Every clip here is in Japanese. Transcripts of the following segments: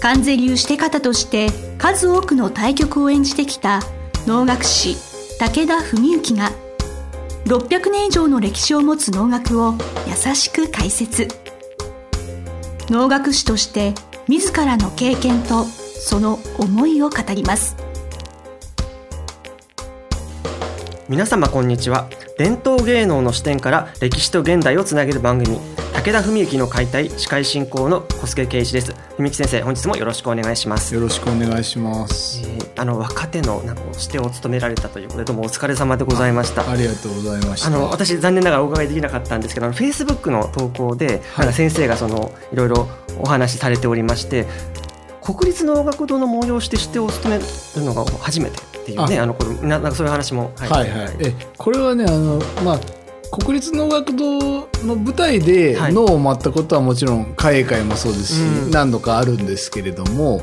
関税流して方として数多くの対局を演じてきた能楽師武田文幸が600年以上の歴史を持つ能楽を優しく解説。能楽師として自らの経験とその思いを語ります。皆様こんにちは。伝統芸能の視点から歴史と現代をつなげる番組武田文幸の解体司会進行の小菅圭一です。文幸先生本日もよろしくお願いします。よろしくお願いします、えーあの若手のなんか視点を務められたということでどうもお疲れ様でございました。ありがとうございました。あの私残念ながらお伺いできなかったんですけどフェイスブックの投稿で、なんか先生がそのいろいろお話しされておりまして国立能楽堂の催しで指定を務めるのが初めてっていうねあ。のこれななんかそういう話も、はいはい。えこれはねあのまあ国立能楽堂の舞台ではい。能を舞ったことはもちろん会会もそうですし、うん。何度かあるんですけれども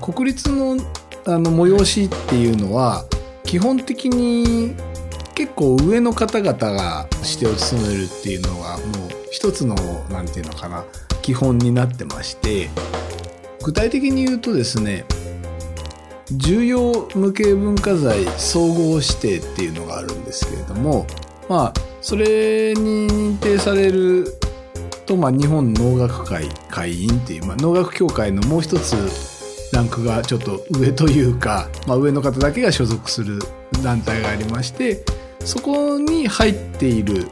国立のあの催しっていうのは基本的に結構上の方々が指定を務めるっていうのがもう一つのなんていうのかな基本になってまして具体的に言うとですね重要無形文化財総合指定っていうのがあるんですけれどもまあそれに認定されると、まあ、日本能楽会会員っていう、まあ、能楽協会のもう一つランクがちょっと上というか、まあ、上の方だけが所属する団体がありましてそこに入っている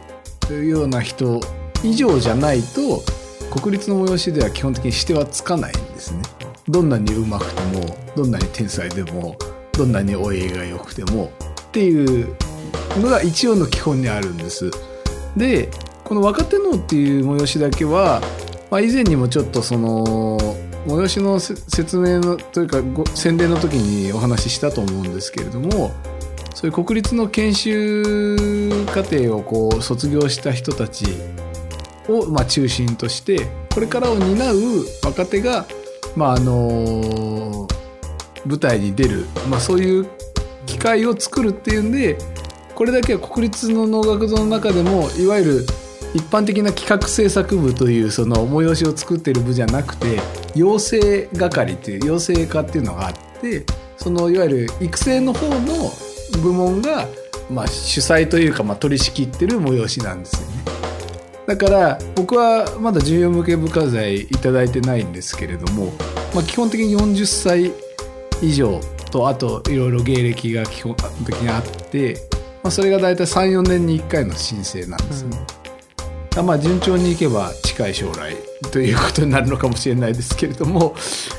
ような人以上じゃないと国立の催しでは基本的に指定はつかないんですね。どんなに上手くてもどんなに天才でもどんなにお絵が良くてもっていうのが一応の基本にあるんです。でこの若手能っていう催しだけは、まあ、以前にもちょっとその催しの説明のというかご宣伝の時にお話ししたと思うんですけれどもそういう国立の研修課程をこう卒業した人たちを、まあ、中心としてこれからを担う若手が、まああの舞台に出る、まあ、そういう機会を作るっていうんでこれだけは国立の能楽堂の中でもいわゆる一般的な企画制作部というその催しを作っている部じゃなくて養成係っていう養成課っていうのがあってそのいわゆる育成の方の部門が、まあ、主催というか、まあ、取り仕切ってる催しなんですよね。だから僕はまだ重要無形文化財いただいてないんですけれども、まあ、基本的に40歳以上とあといろいろ芸歴が基本的にあって、まあ、それが大体34年に1回の申請なんですね。まあ順調にいけば近い将来ということになるのかもしれないですけれども、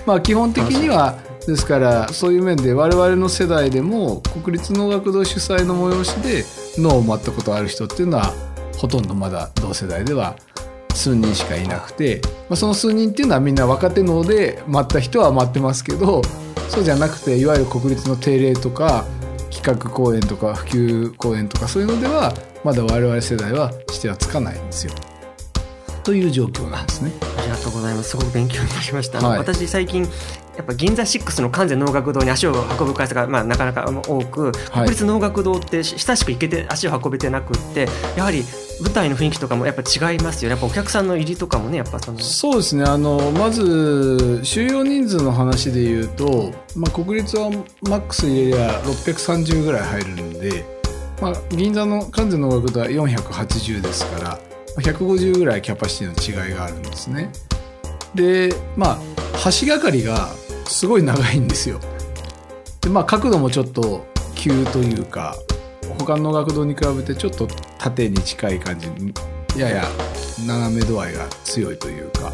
まあ、基本的にはですからそういう面で我々の世代でも国立能楽堂主催の催しで能を舞ったことがある人っていうのはほとんどまだ同世代では数人しかいなくて、まあ、その数人っていうのはみんな若手能で舞った人は舞ってますけどそうじゃなくていわゆる国立の定例とか企画公演とか普及公演とかそういうのではまだ我々世代はしてはつかないんですよ。という状況なんですね。ありがとうございますすごく勉強になりました、はい私最近やっぱ銀座6の関西能楽堂に足を運ぶ回数が、まあ、なかなか多く、はい国立能楽堂ってし親しく行けて足を運べてなくってやはり舞台の雰囲気とかもやっぱ違いますよねやっぱお客さんの入りとかもねやっぱそのそうですねあのまず収容人数の話で言うと、まあ、国立はマックス入れりゃ630ぐらい入るんで、まあ、銀座の関西の楽堂は480ですから150ぐらいキャパシティの違いがあるんですね。でまあ橋がかりがすごい長いんですよ。でまあ角度もちょっと急というか他の学堂に比べてちょっと縦に近い感じやや斜め度合いが強いというか、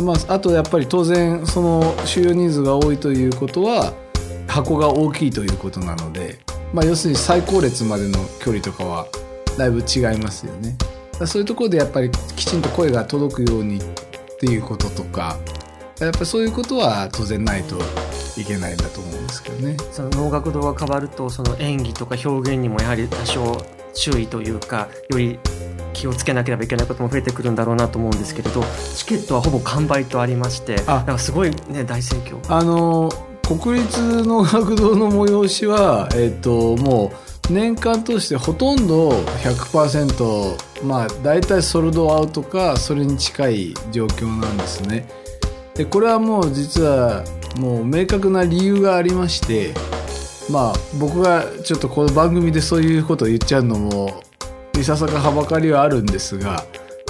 まあ、あとやっぱり当然その収容人数が多いということは箱が大きいということなので、まあ、要するに最高列までの距離とかはだいぶ違いますよね。そういうところでやっぱりきちんと声が届くようにっていうこととかやっぱりそういうことは当然ないといけないんだと思うんですけどね。その能楽堂が変わるとその演技とか表現にもやはり多少注意というかより気をつけなければいけないことも増えてくるんだろうなと思うんですけれどチケットはほぼ完売とありましてあなんかすごいね大盛況あの国立能楽堂の催しは、えっともう年間通してほとんど100%まあ大体ソルドアウトかそれに近い状況なんですね。でこれはもう実はもう明確な理由がありましてまあ僕がちょっとこの番組でそういうことを言っちゃうのもいささかはばかりはあるんですが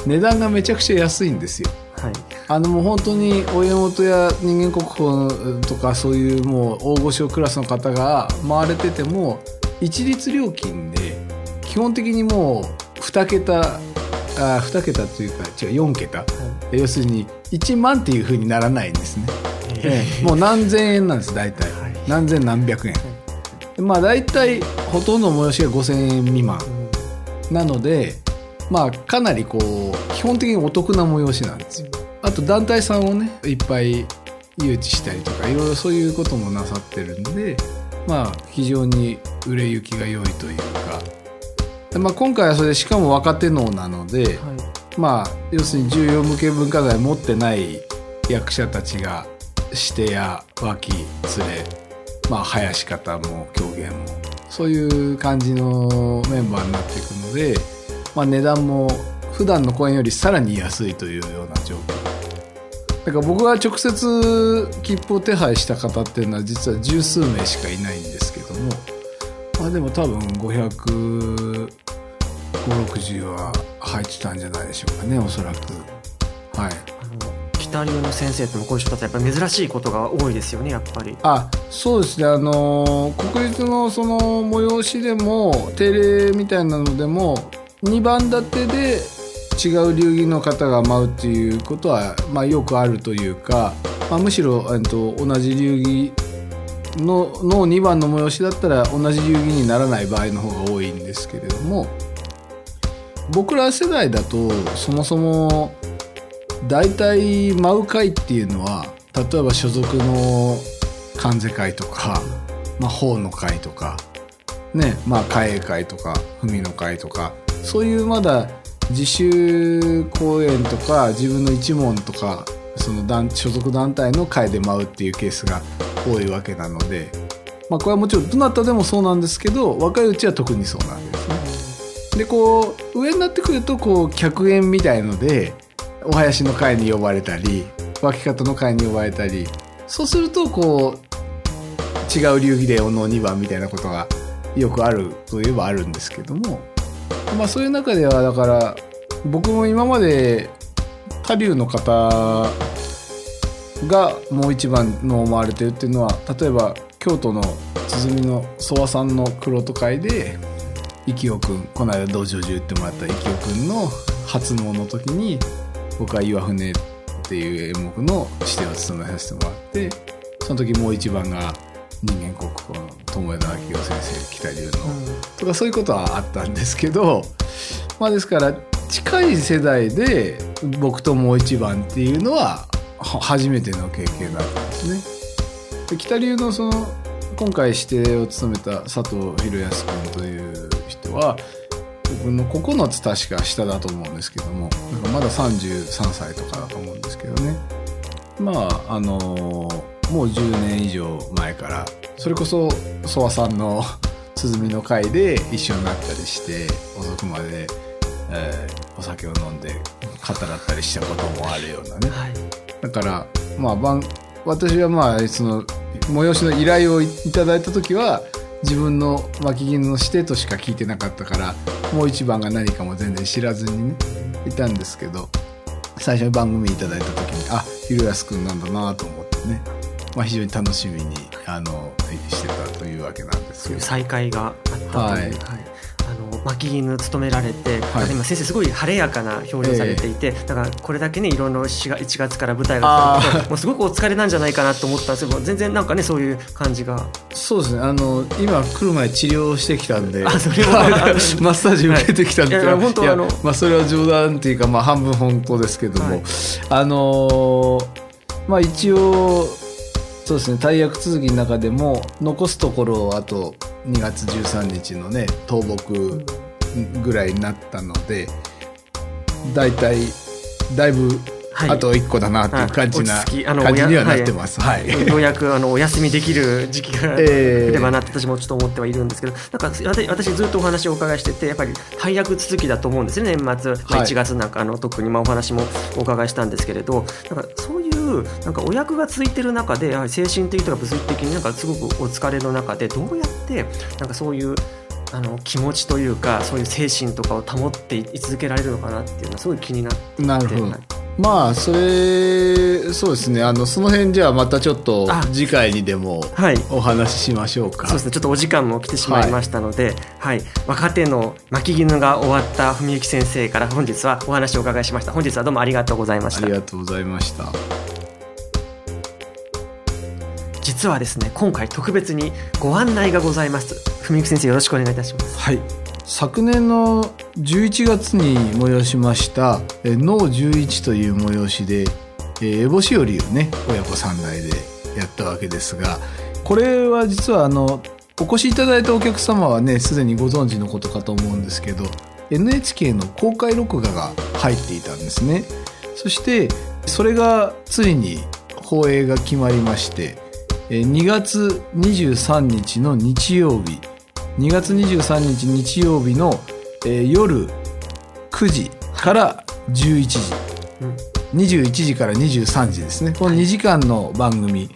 値段がめちゃくちゃ安いんですよ。はい。あのもう本当に親元や人間国宝とかそういうもう大御所クラスの方が回れてても一律料金で基本的にもう2桁あ2桁というか違う4桁。要するに1万っていうふうにならないんですね、ええ。もう何千円なんです大体、はい。何千何百円、でまあ大体ほとんどの催しが5000円未満。なのでまあかなりこう基本的にお得な催しなんですよ。あと団体さんをねいっぱい誘致したりとかいろいろそういうこともなさってるんでまあ非常に売れ行きが良いというか。で、まあ、今回はそれでしかも若手能なので、はい。まあ要するに重要無形文化財持ってない役者たちがしてや脇連れまあ囃し方も狂言もそういう感じのメンバーになっていくので、まあ、値段も普段の公演よりさらに安いというような状況。だから僕が直接切符を手配した方っていうのは実は十数名しかいないんですけどもまあでも多分500 560は入ってたんじゃないでしょうかねおそらく。はい。あの北流の先生ともご一緒だとやっぱり珍しいことが多いですよねやっぱり。あそうですね。あの国立のその催しでも定例みたいなのでも2番立てで違う流儀の方が舞うっていうことは、まあ、よくあるというか、まあ、むしろ、えっと、同じ流儀のの2番の催しだったら同じ流儀にならない場合の方が多いんですけれども僕ら世代だとそもそも大体舞う会っていうのは例えば所属の関西会とか、まあ、法の会とかねまあ会営会とか文の会とかそういうまだ自主公演とか自分の一門とかその団所属団体の会で舞うっていうケースが多いわけなので、まあ、これはもちろんどなたでもそうなんですけど若いうちは特にそうなわけですね。でこう上になってくるとこう客演みたいのでお囃子の会に呼ばれたり分け方の会に呼ばれたりそうするとこう違う流儀でおの2番みたいなことがよくあるといえばあるんですけどもまあそういう中ではだから僕も今まで他流の方がもう一番の思われてるっていうのは例えば京都の鼓の曽我さんの黒と会で幸男くんこの間道場中言ってもらった幸男くんの初能の時に僕は岩船っていう演目の指定を務めさせてもらってその時もう一番が人間国宝の友枝明夫先生北流の、とかそういうことはあったんですけどまあですから近い世代で僕ともう一番っていうのはは初めての経験だったんですね。で北流のその今回指定を務めた佐藤博康君という人は僕の9つ確か下だと思うんですけどもなんかまだ33歳とかだと思うんですけどね。まああのもう10年以上前からそれこそ曽我さんの鼓の会で一緒になったりして遅くまで、えーお酒を飲んで語らったりしたこともあるようなね。はい。だからまあ番私はまあその催しの依頼をいいただいた時は自分の巻き絹の指定としか聞いてなかったからもう一番が何かも全然知らずにねいたんですけど最初に番組いただいた時にあひろやすくんなんだなと思ってね、まあ、非常に楽しみにあのしてたというわけなんですけど。再会があったという、ははいいあの巻き犬務められて、はい。今先生すごい晴れやかな表情されていて、だからこれだけねいろいろ4月1月から舞台が始まってもうすごくお疲れなんじゃないかなと思ったんですけど全然なんかねそういう感じが。そうですね。あの今来る前治療してきたんであそれは。マッサージ受けてきたんで、はいいや本当あのまあ、それは冗談っていうか、まあ、半分本当ですけども、はい。あのーまあ一応そうですね。大役続きの中でも残すところあと2月13日のね倒木ぐらいになったので大体だいぶはい。あと1個だなっていう感じな感じにはなってます。はい。ようやくあのお休みできる時期がええ。来ればなって私もちょっと思ってはいるんですけど、なんか私私ずっとお話をお伺いしててやっぱり大役続きだと思うんですよね年末、まあ、はい。1月なんかあの特にまあお話もお伺いしたんですけれどなんかそういうなんかお役が続いてる中でやはり精神的とか物理的になんかすごくお疲れの中でどうやってなんかそういうあの気持ちというかそういう精神とかを保ってい続けられるのかなっていうのはすごい気になってなるほどはいまあそれそうですねあのその辺じゃあまたちょっとあ次回にでもはいお話ししましょうか。そうですね、ちょっとお時間も来てしまいましたので、はい、若手の巻き絹が終わった文幸先生から本日はお話をお伺いしました。本日はどうもありがとうございましたあり。がとうございました。実はですね、今回特別にご案内がございます。文幸先生よろしくお願いいたします。はい。昨年の11月に催しました「え脳11」という催しでえー烏帽子よりをね親子三代でやったわけですがこれは実はあのお越しいただいたお客様はねすでにご存知のことかと思うんですけど NHK の公開録画が入っていたんですねそしてそれがついに放映が決まりまして2月23日の日曜日。2月23日日曜日の、えー夜9時から11時。うん。21時から23時ですね。この2時間の番組、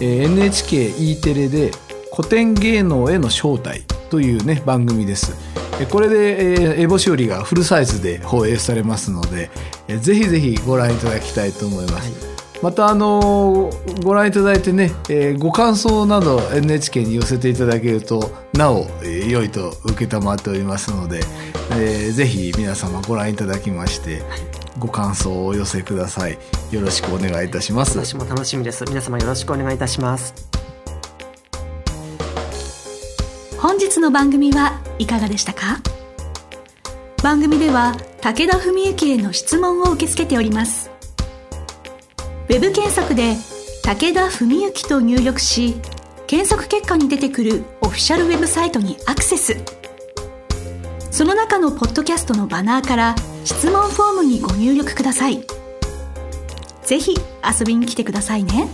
えー NHKE テレで古典芸能への招待というね番組です。えーこれで、えー、エボしおりがフルサイズで放映されますので、えーぜひぜひご覧いただきたいと思います、はいまたあのーご覧いただいてね、えーご感想など NHK に寄せていただけるとなお、えー良いと承っておりますので、えーぜひ皆様ご覧いただきましてご感想をお寄せくださいよろしくお願いいたします私も楽しみです。皆様よろしくお願いいたします。本日の番組はいかがでしたか？番組では武田文幸への質問を受け付けておりますウェブ検索で「武田文幸」と入力し検索結果に出てくるオフィシャルウェブサイトにアクセス。その中のポッドキャストのバナーから質問フォームにご入力ください。是非遊びに来てくださいね。